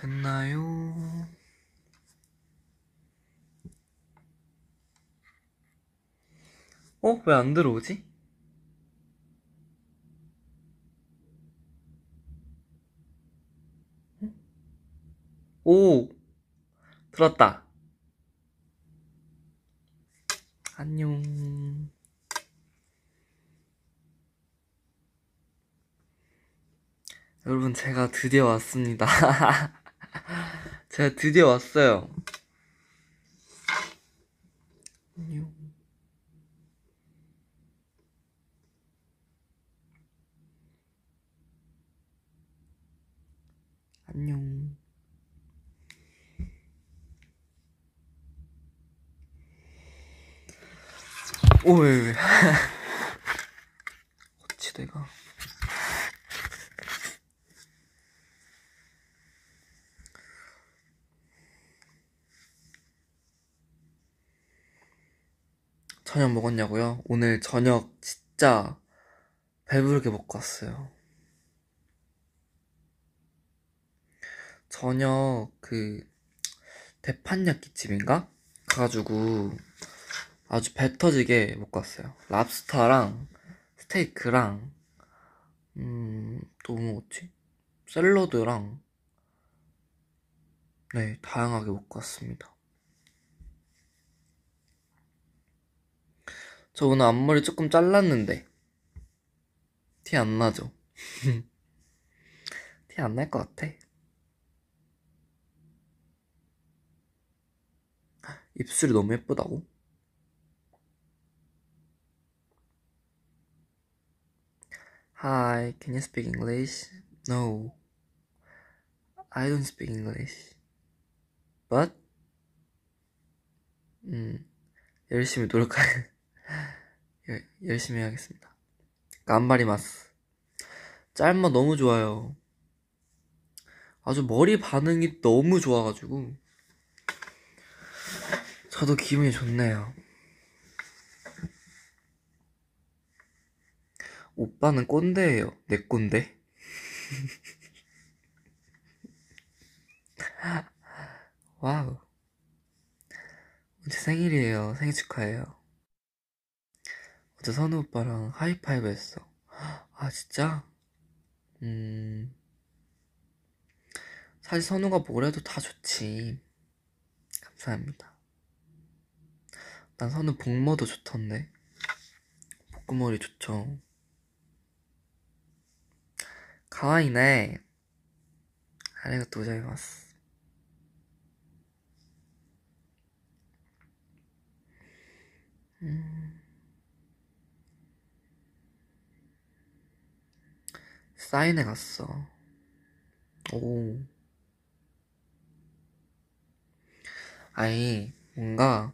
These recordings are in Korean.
됐나요? 어? 왜 안 들어오지? 오! 들었다. 안녕. 여러분, 제가 드디어 왔습니다. 제가 드디어 왔어요. 안녕. 안녕. 오, 왜, 왜. 어찌 내가. 저녁 먹었냐고요? 오늘 저녁 진짜 배부르게 먹고 왔어요. 저녁 그 대판야끼집인가? 가가지고 아주 배 터지게 먹고 왔어요. 랍스타랑 스테이크랑 음또 뭐 먹었지? 샐러드랑 네 다양하게 먹고 왔습니다. 저 오늘 앞머리 조금 잘랐는데 티 안 나죠? 티 안 날 것 같아. 입술이 너무 예쁘다고? Hi, can you speak English? No. I don't speak English. But? 음, 열심히 노력할, 열심히 해야겠습니다. 깜바리마스. 짤마 너무 좋아요. 아주 머리 반응이 너무 좋아가지고. 저도 기분이 좋네요. 오빠는 꼰대예요. 내 꼰대? Wow. 제 생일이에요. 생일 축하해요. 어제 선우 오빠랑 하이파이브 했어. 아, 진짜? 음. 사실 선우가 뭐래도 다 좋지. 감사합니다. 난 선우 볶머도 좋던데. 볶음머리 좋죠. 가와이네. 아리가또 고자이마스. 음. 사인회 갔어. 오. 아니, 뭔가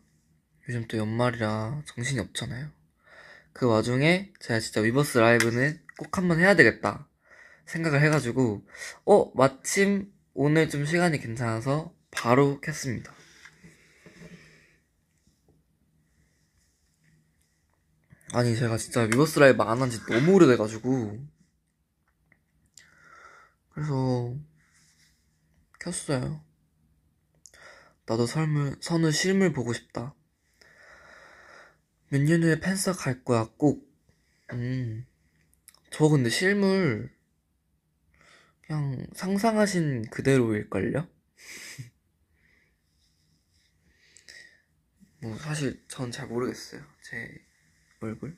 요즘 또 연말이라 정신이 없잖아요. 그 와중에 제가 진짜 위버스 라이브는 꼭 한번 해야 되겠다 생각을 해가지고 어 마침 오늘 좀 시간이 괜찮아서 바로 켰습니다. 아니 제가 진짜 위버스 라이브 안 한 지 너무 오래돼가지고 그래서 켰어요. 나도 설물, 선우 실물 보고 싶다. 몇 년 후에 팬싸 갈 거야, 꼭. 음. 저 근데 실물, 그냥 상상하신 그대로일걸요? 뭐, 사실 전 잘 모르겠어요. 제 얼굴.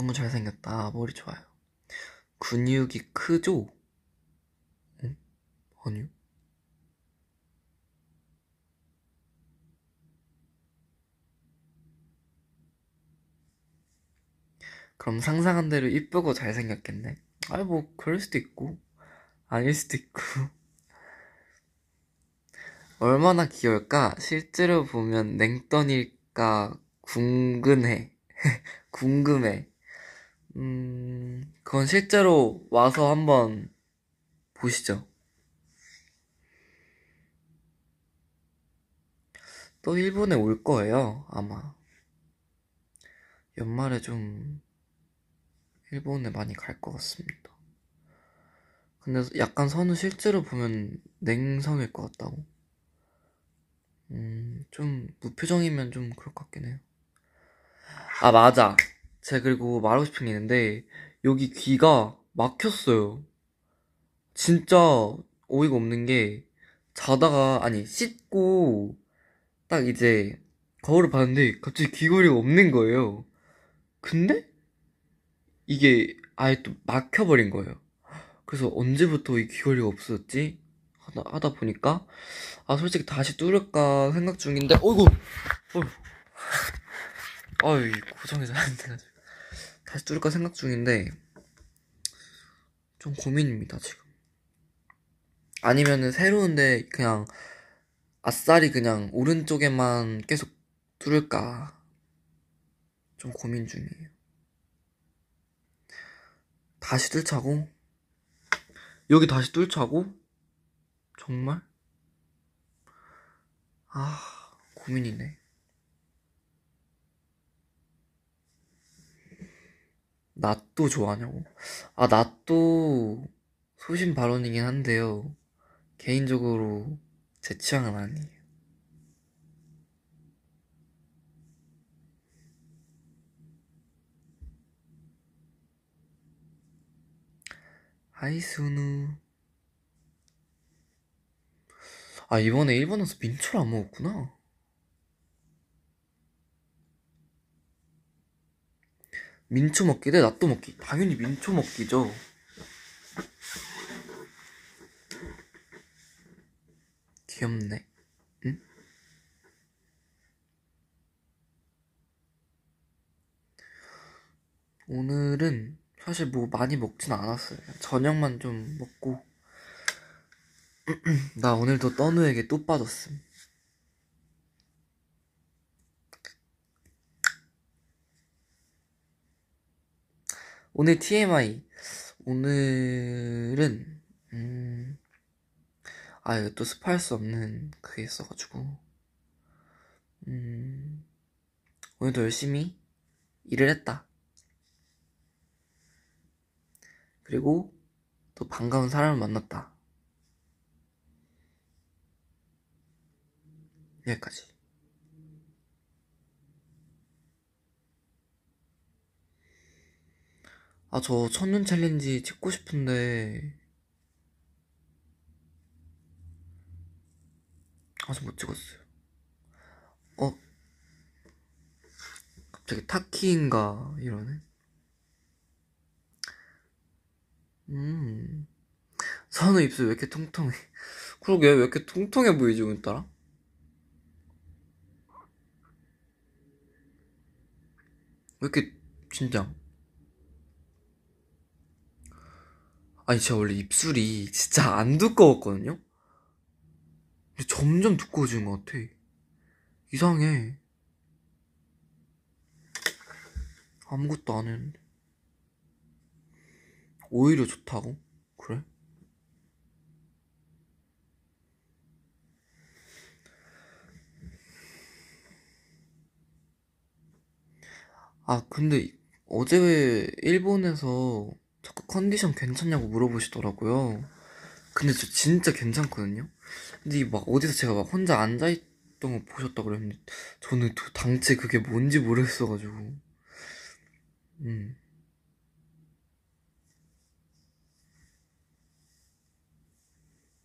너무 잘생겼다. 머리 좋아요. 근육이 크죠? 응? 아니요. 그럼 상상한 대로 이쁘고 잘생겼겠네. 아이, 뭐, 그럴 수도 있고, 아닐 수도 있고. 얼마나 귀여울까? 실제로 보면 냉던일까? 궁금해. 궁금해. 음, 그건 실제로 와서 한번 보시죠. 또 일본에 올 거예요, 아마. 연말에 좀 일본에 많이 갈 것 같습니다. 근데 약간 선우 실제로 보면 냉성일 것 같다고. 음, 좀 무표정이면 좀 그럴 것 같긴 해요. 아, 맞아. 제가 그리고 말하고 싶은 게 있는데, 여기 귀가 막혔어요. 진짜 어이가 없는 게, 자다가, 아니, 씻고, 딱 이제, 거울을 봤는데, 갑자기 귀걸이가 없는 거예요. 근데? 이게 아예 또 막혀버린 거예요. 그래서 언제부터 이 귀걸이가 없어졌지? 하다, 하다 보니까, 아, 솔직히 다시 뚫을까 생각 중인데, 어이구! 어휴. 어이, 고정해서 안 돼가지고. 다시 뚫을까 생각 중인데, 좀 고민입니다, 지금. 아니면은 새로운데, 그냥, 아싸리 그냥 오른쪽에만 계속 뚫을까. 좀 고민 중이에요. 다시 뚫자고? 여기 다시 뚫자고? 정말? 아, 고민이네. 낫도 좋아하냐고? 아, 낫도 소신 발언이긴 한데요. 개인적으로 제 취향은 아니에요. 하이스누. 아, 이번에 일본 와서 민초를 안 먹었구나. 민초 먹기 대 낫또 먹기. 당연히 민초 먹기죠. 귀엽네. 응? 오늘은 사실 뭐 많이 먹진 않았어요. 저녁만 좀 먹고. 나 오늘도 떠누에게 또 빠졌음. 오늘 TMI. 오늘은, 음, 아, 이거 또 스파할 수 없는 그게 있어가지고. 음, 오늘도 열심히 일을 했다. 그리고 또 반가운 사람을 만났다. 여기까지. 아, 저 첫눈 챌린지 찍고 싶은데, 아직 못 찍었어요. 어? 갑자기 타키인가, 이러네. 음. 선우 입술 왜 이렇게 통통해? 그러게, 왜 이렇게 통통해 보이지, 오늘따라? 왜 이렇게, 진짜. 아니, 제가 원래 입술이 진짜 안 두꺼웠거든요? 근데 점점 두꺼워지는 것 같아. 이상해. 아무것도 안 했는데. 오히려 좋다고? 그래? 아, 근데 어제 왜 일본에서 자꾸 컨디션 괜찮냐고 물어보시더라고요. 근데 저 진짜 괜찮거든요? 근데 막 어디서 제가 막 혼자 앉아있던 거 보셨다 그랬는데 저는 당최 그게 뭔지 모르겠어가지고. 음.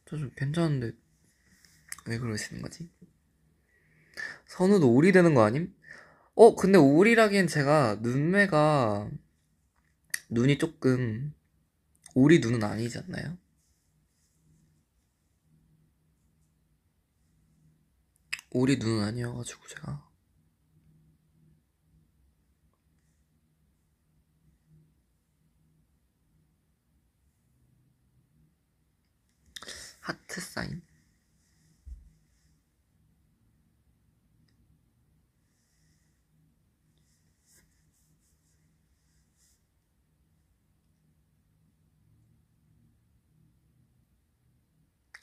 저 좀 괜찮은데 왜 그러시는 거지? 선우도 오리 되는 거 아님? 어, 근데 오리라기엔 제가 눈매가 눈이 조금 오리 눈은 아니지 않나요? 오리 눈은 아니어가지고 제가. 하트 사인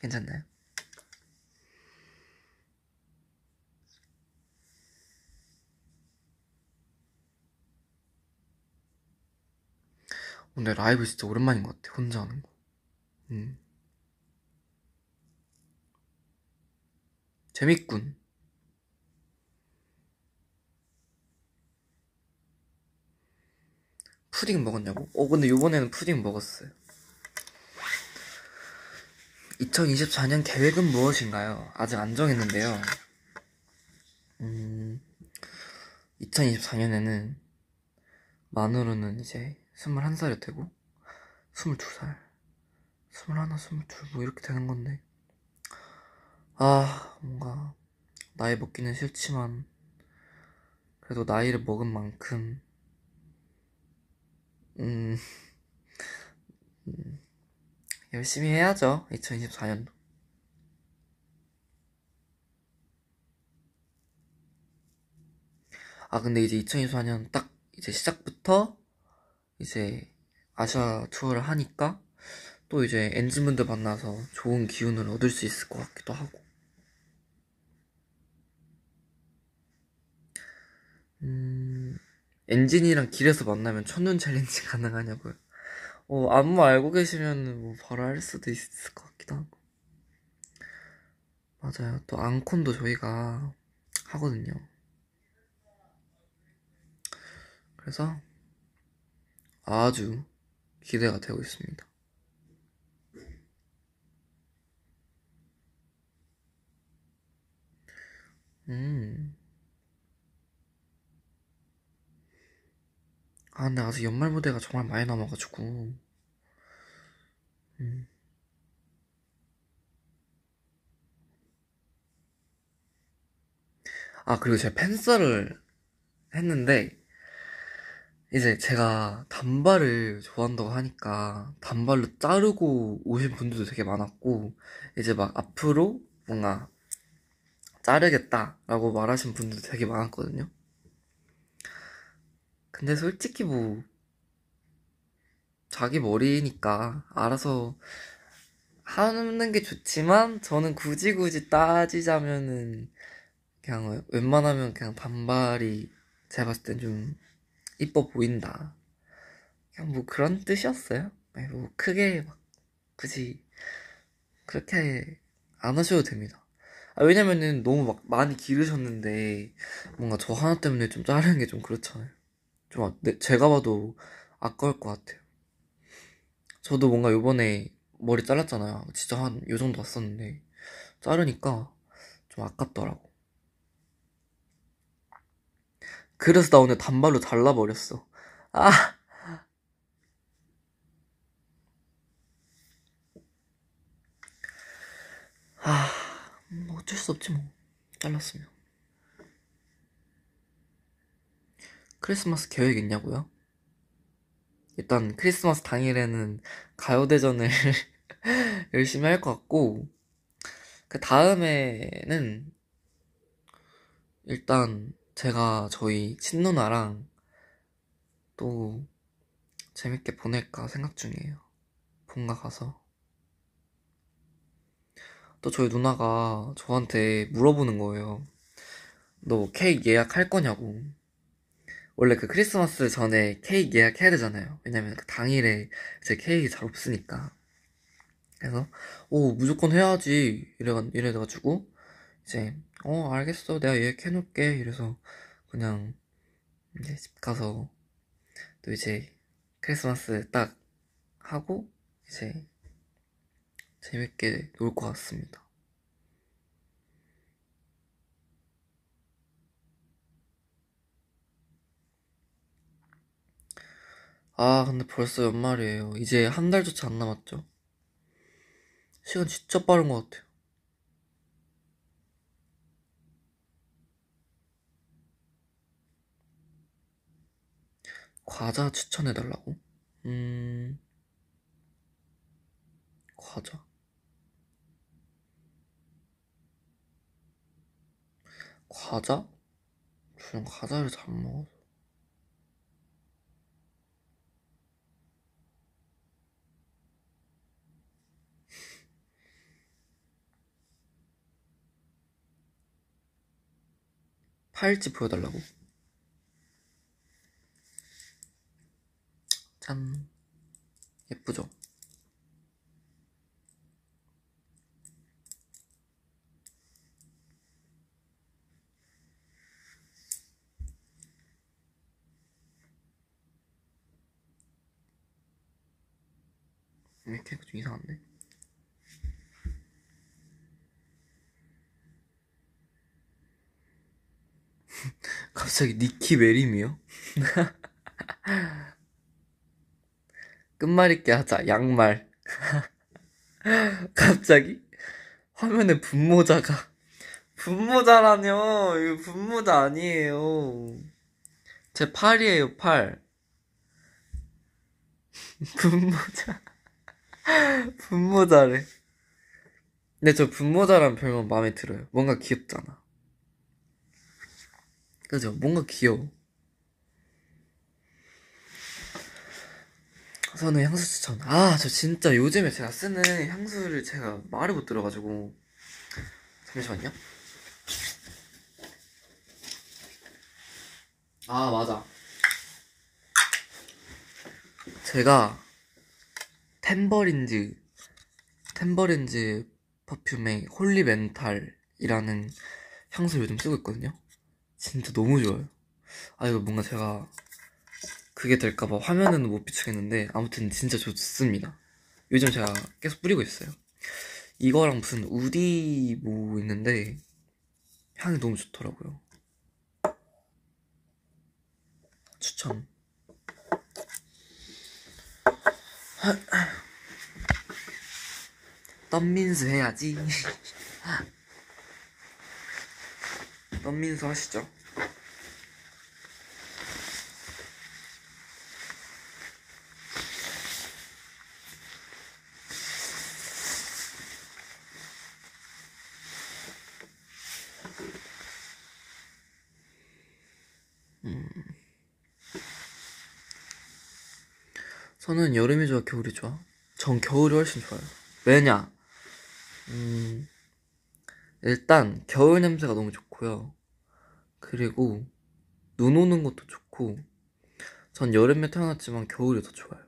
괜찮나요? 근데 라이브 진짜 오랜만인 것 같아, 혼자 하는 거. 음. 재밌군. 푸딩 먹었냐고? 어, 근데 요번에는 푸딩 먹었어요. 2024년 계획은 무엇인가요? 아직 안 정했는데요. 음, 2024년에는 만으로는 이제 21살이 되고 22살 21, 22, 뭐 이렇게 되는 건데 아 뭔가 나이 먹기는 싫지만 그래도 나이를 먹은 만큼 음, 음 열심히 해야죠 2024년도 아 근데 이제 2024년 딱 이제 시작부터 이제 아시아 투어를 하니까 또 이제 엔진분들 만나서 좋은 기운을 얻을 수 있을 것 같기도 하고. 음 엔진이랑 길에서 만나면 첫눈 챌린지 가능하냐고요 어 안무 알고 계시면 뭐 바로 할 수도 있을 것 같기도 하고 맞아요 또 앙콘도 저희가 하거든요 그래서 아주 기대가 되고 있습니다. 음. 아, 근데 아직 연말 무대가 정말 많이 남아가지고. 음. 아, 그리고 제가 팬썰을 했는데, 이제 제가 단발을 좋아한다고 하니까 단발로 자르고 오신 분들도 되게 많았고 이제 막 앞으로 뭔가 자르겠다라고 말하신 분들도 되게 많았거든요. 근데 솔직히 뭐 자기 머리니까 알아서 하는 게 좋지만 저는 굳이 굳이 따지자면은 그냥 웬만하면 그냥 단발이 제가 봤을 땐 좀 이뻐 보인다. 그냥 뭐 그런 뜻이었어요. 뭐 크게 막 굳이 그렇게 안 하셔도 됩니다. 아, 왜냐면은 너무 막 많이 기르셨는데 뭔가 저 하나 때문에 좀 자르는 게 좀 그렇잖아요. 좀 아, 네, 제가 봐도 아까울 것 같아요. 저도 뭔가 요번에 머리 잘랐잖아요. 진짜 한 요 정도 왔었는데 자르니까 좀 아깝더라고. 그래서 나 오늘 단발로 잘라버렸어. 아! 아, 뭐 어쩔 수 없지 뭐. 잘랐으면. 크리스마스 계획 있냐고요? 일단 크리스마스 당일에는 가요대전을 열심히 할 것 같고 그 다음에는 일단 제가 저희 친누나랑 또 재밌게 보낼까 생각 중이에요. 본가 가서. 또 저희 누나가 저한테 물어보는 거예요. 너 케이크 예약할 거냐고. 원래 그 크리스마스 전에 케이크 예약해야 되잖아요. 왜냐면 그 당일에 제 케이크 잘 없으니까. 그래서, 오, 무조건 해야지. 이래, 이래가지고, 이제, 어, 알겠어. 내가 예약해 놓을게. 이래서 그냥 이제 집 가서 또 이제 크리스마스 딱 하고 이제 재밌게 놀 것 같습니다. 아, 근데 벌써 연말이에요. 이제 한 달조차 안 남았죠? 시간 진짜 빠른 것 같아요. 과자 추천해달라고? 음, 과자. 과자? 저는 과자를 잘 먹어서. 파일지 보여달라고? 짠. 예쁘죠? 이렇게 좀 이상한데? 갑자기 니키 메림이요? 끝말잇기 하자 양말. 갑자기? 화면에 분모자가. 분모자라뇨. 이거 분모자 아니에요. 제 팔이에요 팔. 분모자. 분모자래. 근데 저 분모자란 별명 마음에 들어요. 뭔가 귀엽잖아 그죠 뭔가 귀여워 저는 향수 추천. 아, 저 진짜 요즘에 제가 쓰는 향수를 제가 말을 못 들어가지고. 잠시만요. 아, 맞아. 제가 탬버린즈, 탬버린즈 perfume의 Holy Metal이라는 향수를 요즘 쓰고 있거든요. 진짜 너무 좋아요. 아, 이거 뭔가 제가 그게 될까봐 화면에는 못 비추겠는데 아무튼 진짜 좋습니다. 요즘 제가 계속 뿌리고 있어요. 이거랑 무슨 woody 뭐 있는데 향이 너무 좋더라고요. 추천. 덤민수 해야지. 덤민수 하시죠. 저는 여름이 좋아, 겨울이 좋아? 전 겨울이 훨씬 좋아요. 왜냐? 음, 일단, 겨울 냄새가 너무 좋고요. 그리고, 눈 오는 것도 좋고, 전 여름에 태어났지만 겨울이 더 좋아요.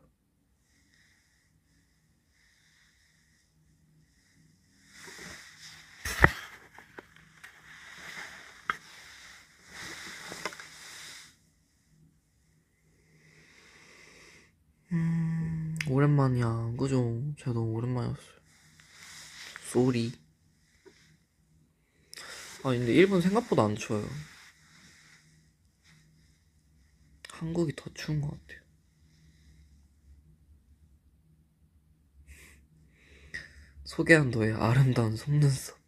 음, 오랜만이야. 그죠? 제가 너무 오랜만이었어요. 쏘리. 아, 근데 일본 생각보다 안 추워요. 한국이 더 추운 것 같아요. 소개한 너의 아름다운 속눈썹.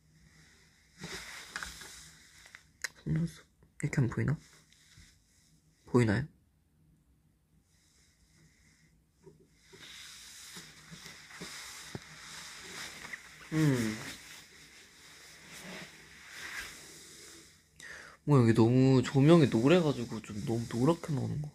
속눈썹. 이렇게 하면 보이나? 보이나요? 음. 뭐 여기 너무 조명이 노래가지고 좀 너무 노랗게 나오는 거.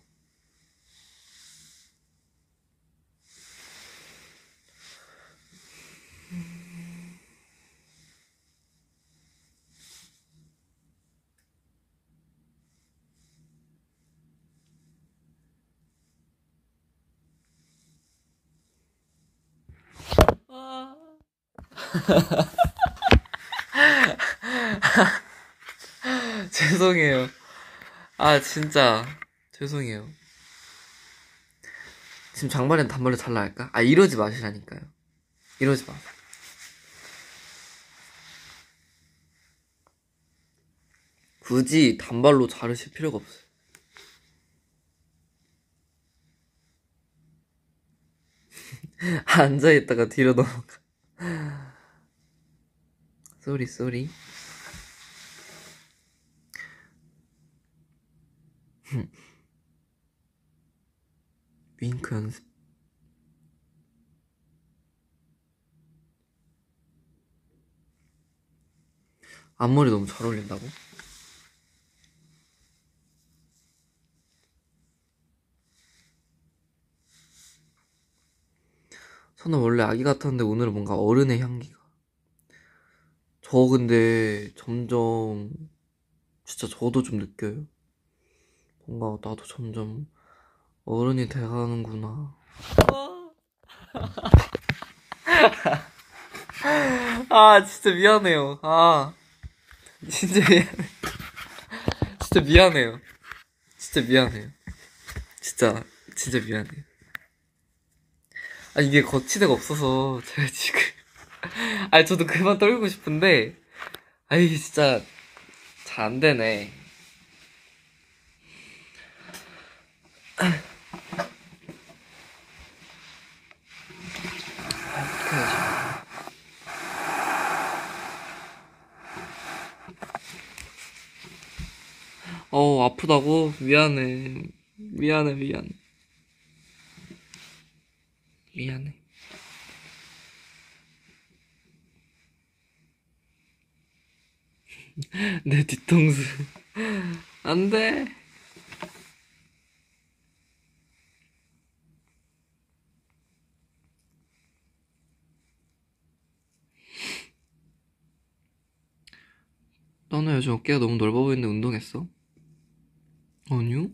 죄송해요. 아, 진짜. 죄송해요. 지금 장발이랑 단발로 잘라 할까? 아, 이러지 마시라니까요. 이러지 마. 굳이 단발로 자르실 필요가 없어요. 앉아있다가 뒤로 넘어가. 쏘리, 쏘리. 윙크 연습. 앞머리 너무 잘 어울린다고? 저는 원래 아기 같았는데 오늘은 뭔가 어른의 향기가. 저 근데 점점 진짜 저도 좀 느껴요. 뭔가 나도 점점 어른이 돼가는구나. 아, 진짜 미안해요. 아, 진짜 미안해. 진짜 미안해요. 진짜 미안해요. 진짜, 진짜 미안해요. 아, 이게 거치대가 없어서, 제가 지금. 아니, 저도 그만 떨고 싶은데, 아이, 진짜, 잘 안 되네. 아, 어떡해, 지금. 어, 아프다고? 미안해. 미안해, 미안해. 미안해. 내 뒤통수. 안 돼. 너는 요즘 어깨가 너무 넓어 보이는데 운동했어? 아니요?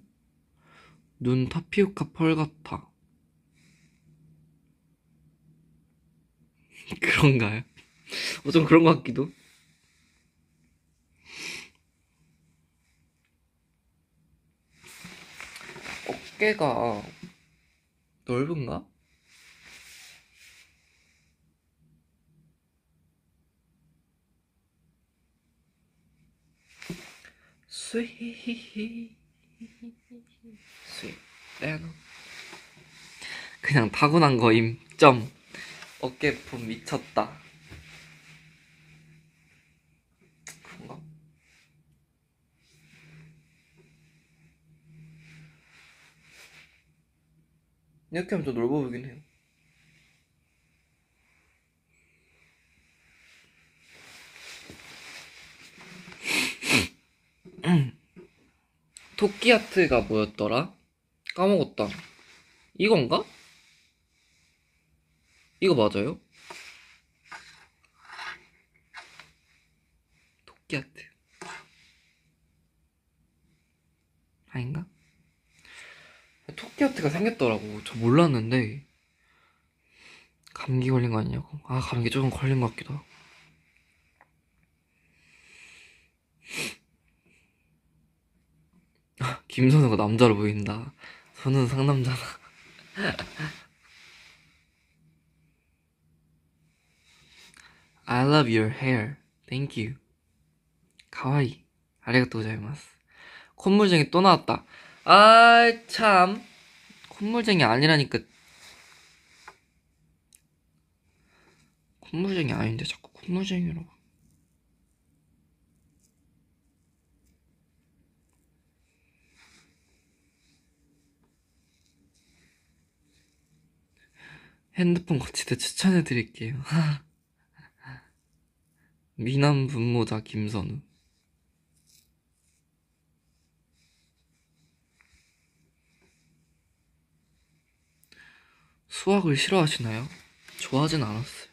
눈 타피오카 펄 같아. 그런가요? 어, 좀 그런 것 같기도. 어깨가 넓은가? 스윗 스윗 레노 그냥 타고난 거임. 점. 어깨폼 미쳤다. 그런가? 이렇게 하면 더 넓어 보이긴 해요 토끼아트가 뭐였더라? 까먹었다. 이건가? 이거 맞아요? 토끼아트. 아닌가? 토끼아트가 생겼더라고. 저 몰랐는데. 감기 걸린 거 아니냐고. 아, 감기 조금 걸린 것 같기도 하고. 김선우가 남자로 보인다. 저는 상남자다. I love your hair. Thank you. 가와이. 아리가또 고자이마스. 콧물쟁이 또 나왔다. 아, 참. 콧물쟁이 아니라니까. 콧물쟁이 아닌데 자꾸 콧물쟁이라고. 핸드폰 거치대 추천해 드릴게요. 미남 분모자 김선우. 수학을 싫어하시나요? 좋아하진 않았어요.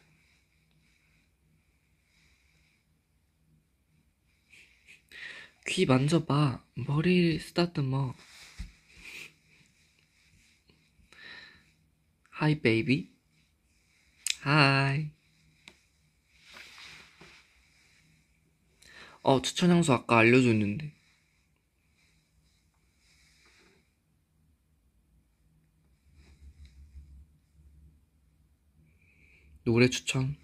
귀 만져봐. 머리 쓰다듬어. 하이 베이비. 하이. 어, 추천 향수 아까 알려줬는데. 노래 추천.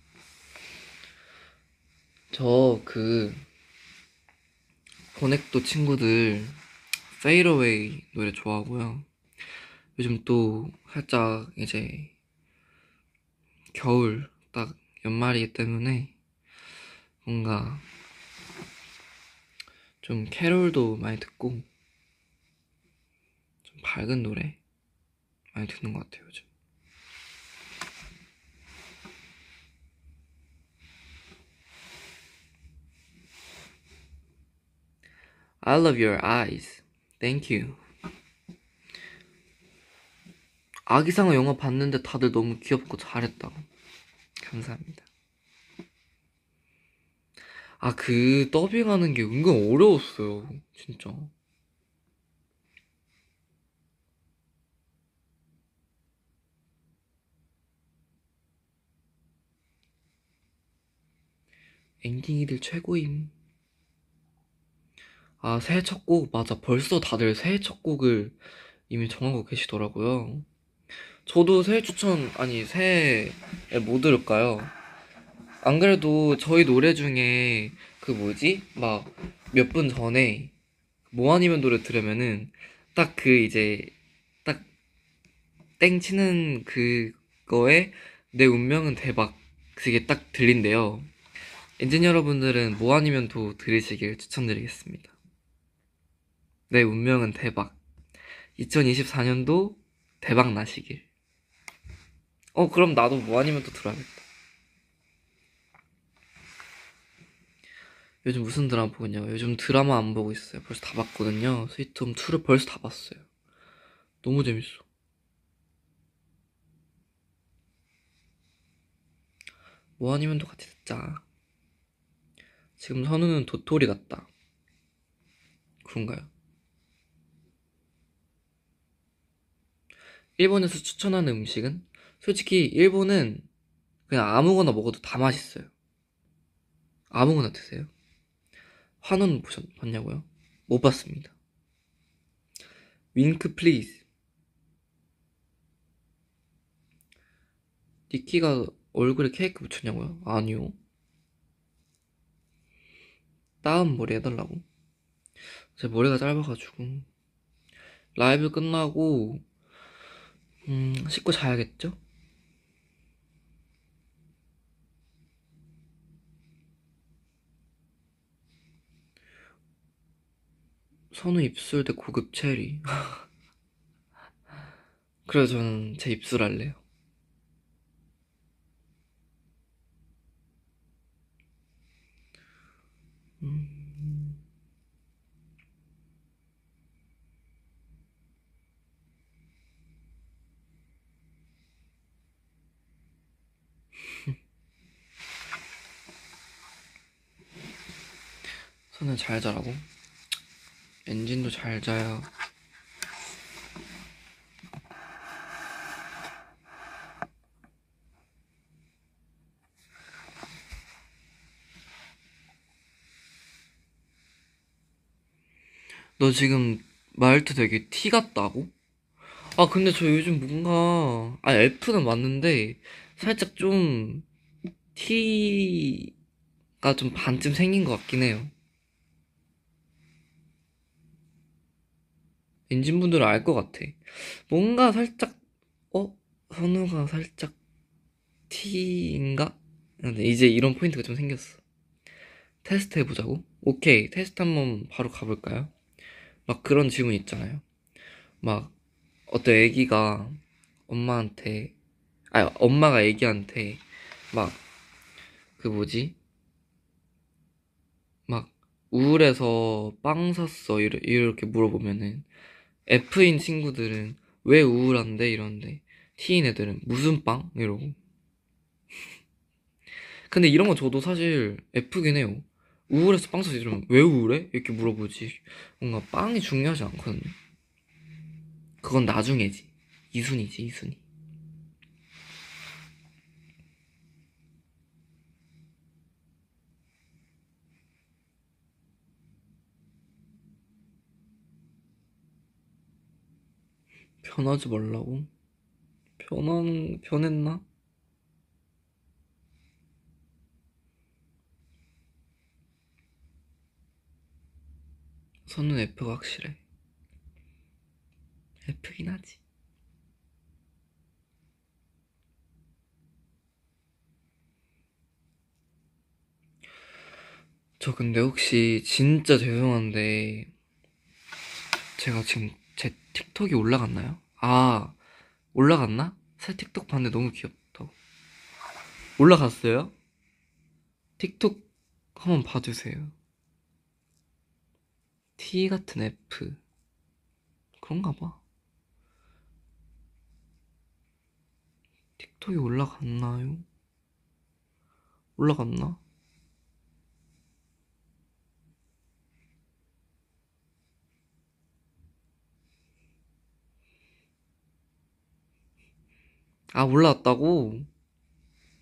저그 보넥도 친구들 페이러웨이 노래 좋아하고요. 요즘 또 살짝 이제 겨울 딱 연말이기 때문에 뭔가 좀 캐롤도 많이 듣고 좀 밝은 노래 많이 듣는 것 같아요 요즘. I love your eyes. Thank you. 아기상어 영화 봤는데 다들 너무 귀엽고 잘했다. 감사합니다. 아, 그 더빙하는 게 은근 어려웠어요. 진짜. 엔딩이들 최고임. 아, 새해 첫 곡, 맞아. 벌써 다들 새해 첫 곡을 이미 정하고 계시더라고요. 저도 새해 추천, 아니, 새해에 뭐 들을까요? 안 그래도 저희 노래 중에 그 뭐지? 막 몇 분 전에 뭐 아니면 노래 들으면은 딱 그 이제 딱 땡 치는 그거에 내 운명은 대박 그게 딱 들린대요. 엔진 여러분들은 뭐 아니면 도 들으시길 추천드리겠습니다. 내 운명은 대박. 2024년도 대박 나시길. 어, 그럼 나도 뭐 아니면 또 들어야겠다. 요즘 무슨 드라마 보고 있냐고. 요즘 드라마 안 보고 있어요. 벌써 다 봤거든요. 스위트홈 2를 벌써 다 봤어요. 너무 재밌어. 뭐 아니면 또 같이 듣자. 지금 선우는 도토리 같다. 그런가요? 일본에서 추천하는 음식은? 솔직히 일본은 그냥 아무거나 먹어도 다 맛있어요. 아무거나 드세요. 환원 보셨, 봤냐고요? 못 봤습니다. 윙크 please. 니키가 얼굴에 케이크 붙였냐고요? 아니요. 땋은 머리 해달라고. 제 머리가 짧아가지고. 라이브 끝나고, 음, 씻고 자야겠죠? 선우 입술대 고급 체리. 그래서 저는 제 입술 할래요. 음... 손을 잘 자라고? 엔진도 잘 자요. 너 지금 말투 되게 T 같다고? 아, 근데 저 요즘 뭔가, 아, F는 맞는데, 살짝 좀, T가 좀 반쯤 생긴 것 같긴 해요. 엔진분들은 알 것 같아. 뭔가 살짝, 어? 선우가 살짝 T인가? 이제 이런 포인트가 좀 생겼어. 테스트 해보자고? 오케이, 테스트 한번 바로 가볼까요? 막 그런 질문 있잖아요. 막, 어떤 애기가 엄마한테, 아니, 엄마가 애기한테, 막, 그 뭐지? 막, 우울해서 빵 샀어. 이렇게 물어보면은, F인 친구들은 왜 우울한데? 이러는데 T인 애들은 무슨 빵? 이러고 근데 이런 거 저도 사실 F긴 해요 우울해서 빵 사지 이러면 왜 우울해? 이렇게 물어보지 뭔가 빵이 중요하지 않거든요 그건 나중에지 2순위지 2순위 변하지 말라고? 변한, 변했나? 선은 F가 확실해. F긴 하지. 저 근데 혹시 진짜 죄송한데 제가 지금 제 틱톡이 올라갔나요? 아, 올라갔나? 새 틱톡 봤는데 너무 귀엽다고. 올라갔어요? 틱톡 한번 봐주세요. T 같은 F. 그런가 봐. 틱톡이 올라갔나요? 올라갔나? 아, 올라왔다고?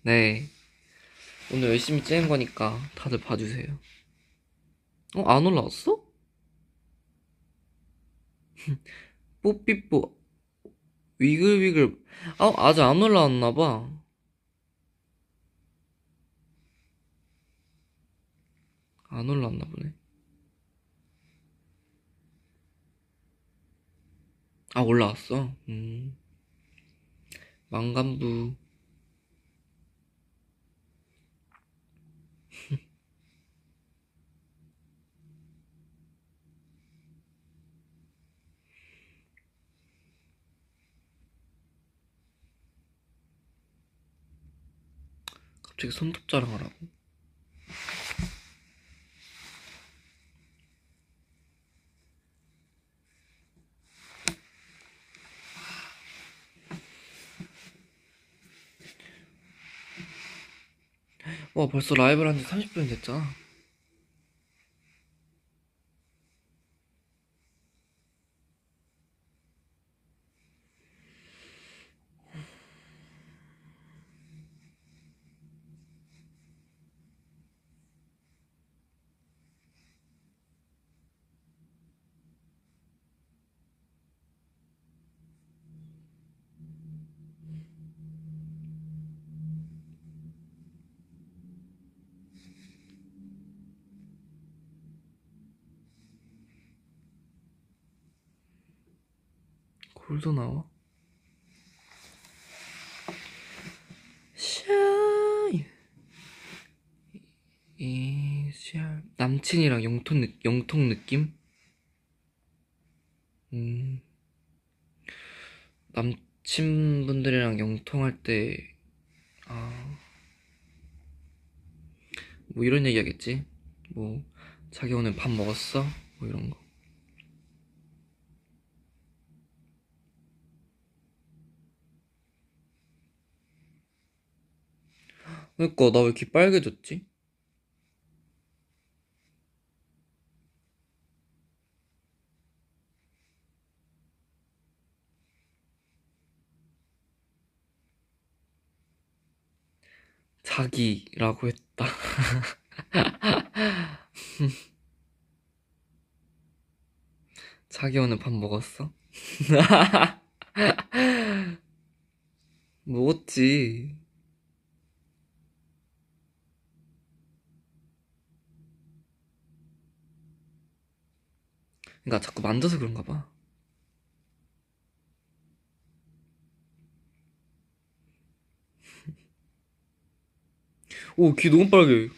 네. 오늘 열심히 찍은 거니까 다들 봐주세요. 어, 안 올라왔어? 뽀삐뽀. 위글위글. 아, 아직 안 올라왔나봐. 안 올라왔나 보네. 아, 올라왔어? 음. 망간부. 갑자기 손톱 자랑하라고? 와, 벌써 라이브를 한 지 30분 됐잖아. 골도 나와? 샤이 이샤 남친이랑 영통 느, 영통 느낌? 음 남친분들이랑 영통할 때 아, 뭐 이런 얘기 하겠지? 뭐 자기 오늘 밥 먹었어? 뭐 이런 거 그니까 나 왜 이렇게 빨개졌지? 자기라고 했다. 자기 오늘 밥 먹었어? 먹었지. 그러니까 자꾸 만져서 그런가 봐. 오, 귀 너무 빨개.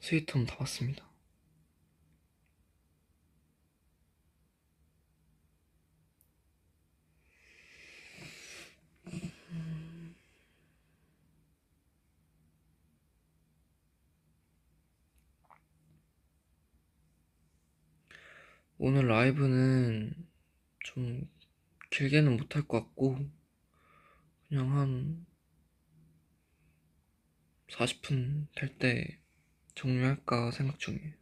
스위트홈 다 왔습니다. 오늘 라이브는 좀 길게는 못할 것 같고, 그냥 한 40분 될 때 종료할까 생각 중이에요.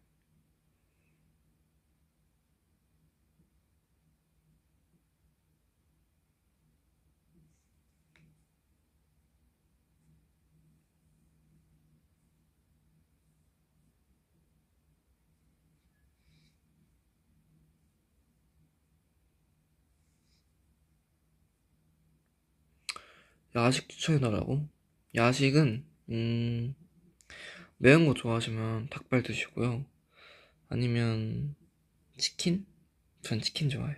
야식 추천해달라고? 야식은, 음, 매운 거 좋아하시면 닭발 드시고요. 아니면, 치킨? 전 치킨 좋아해요.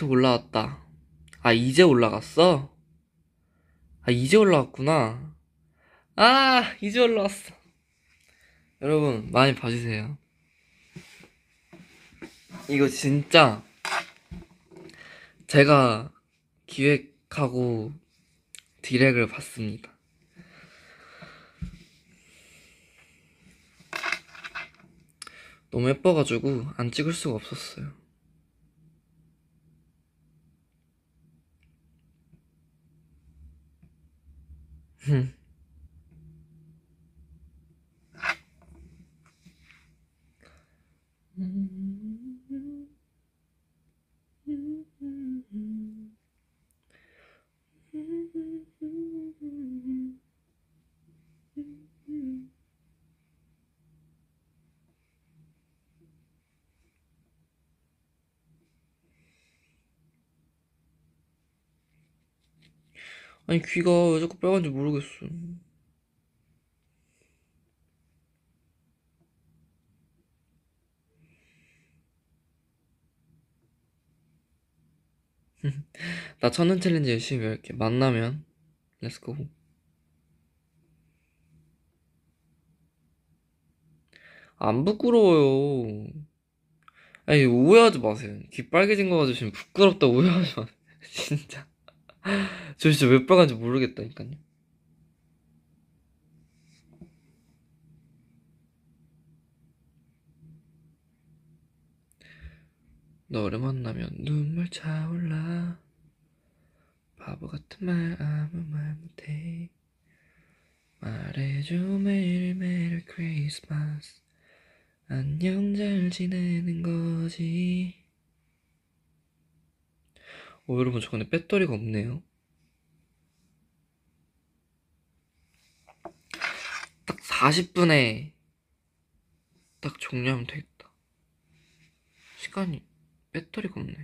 틱톡 올라왔다. 아, 이제 올라갔어? 아, 이제 올라왔구나. 아, 이제 올라왔어. 여러분, 많이 봐주세요. 이거 진짜 제가 기획하고 디렉을 받습니다. 너무 예뻐가지고 안 찍을 수가 없었어요. 嗯。 아니 귀가 왜 자꾸 빨간지 모르겠어. 나 첫눈 챌린지 열심히 할게. 만나면 let's go. 안 부끄러워요. 아니 오해하지 마세요. 귀 빨개진 거 가지고 지금 부끄럽다 오해하지 마세요. 진짜. 저 진짜 왜 빨간지 모르겠다니까요. 너를 만나면 눈물 차올라. 바보 같은 말 아무 말 못해. 말해줘 매일 매일 크리스마스. 안녕 잘 지내는 거지 오 여러분 저 근데 배터리가 없네요. 딱 40분에 딱 종료하면 되겠다. 시간이 배터리가 없네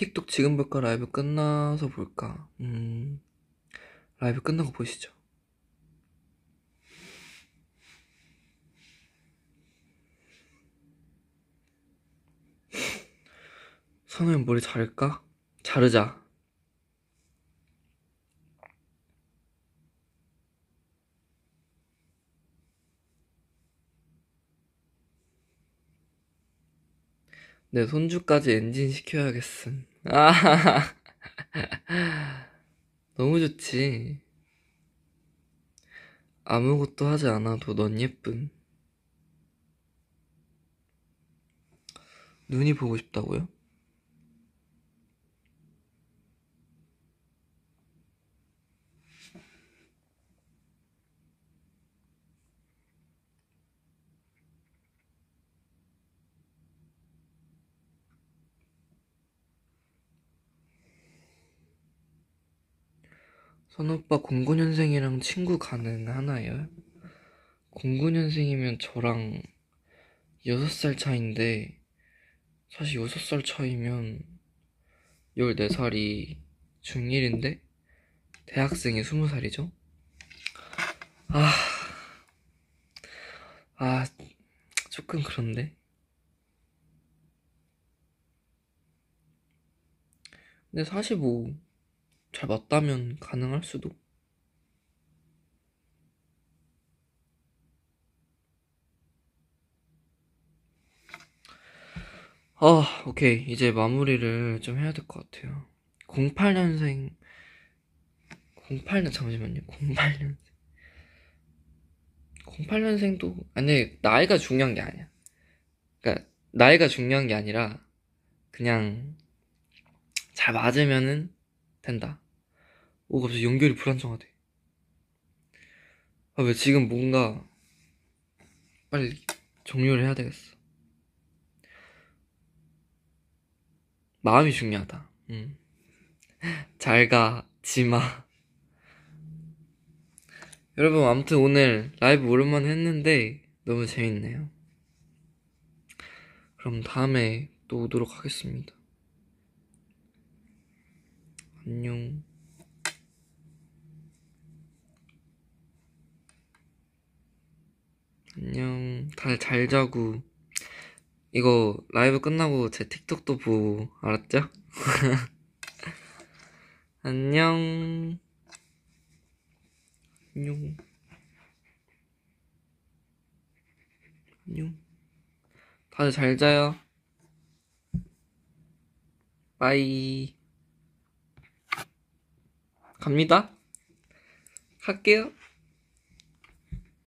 틱톡 지금 볼까? 라이브 끝나서 볼까? 음 라이브 끝나고 보시죠 선우형 머리 자를까? 자르자 내 손주까지 엔진 시켜야겠음. 아, 너무 좋지. 아무것도 하지 않아도 넌 예쁨. 눈이 보고 싶다고요? 선오빠 09년생이랑 친구 가능하나요? 09년생이면 저랑 6살 차인데 사실 6살 차이면 14살이 중1인데 대학생이 20살이죠? 아, 아, 조금 그런데? 근데 사실 뭐, 잘 맞다면 가능할 수도. 아, 오케이. 이제 마무리를 좀 해야 될 것 같아요. 08년생, 08년, 잠시만요. 08년생. 08년생도, 아니, 나이가 중요한 게 아니야. 그니까, 나이가 중요한 게 아니라, 그냥, 잘 맞으면은 된다. 오, 갑자기 연결이 불안정하대. 아, 왜 지금 뭔가 빨리 종료를 해야 되겠어. 마음이 중요하다. 음. 잘 가, 지마. 여러분, 아무튼 오늘 라이브 오랜만에 했는데 너무 재밌네요. 그럼 다음에 또 오도록 하겠습니다. 안녕. 안녕. 다들 잘 자고. 이거 라이브 끝나고 제 틱톡도 보고, 알았죠? 안녕. 안녕. 안녕. 다들 잘 자요. 빠이. 갑니다. 갈게요.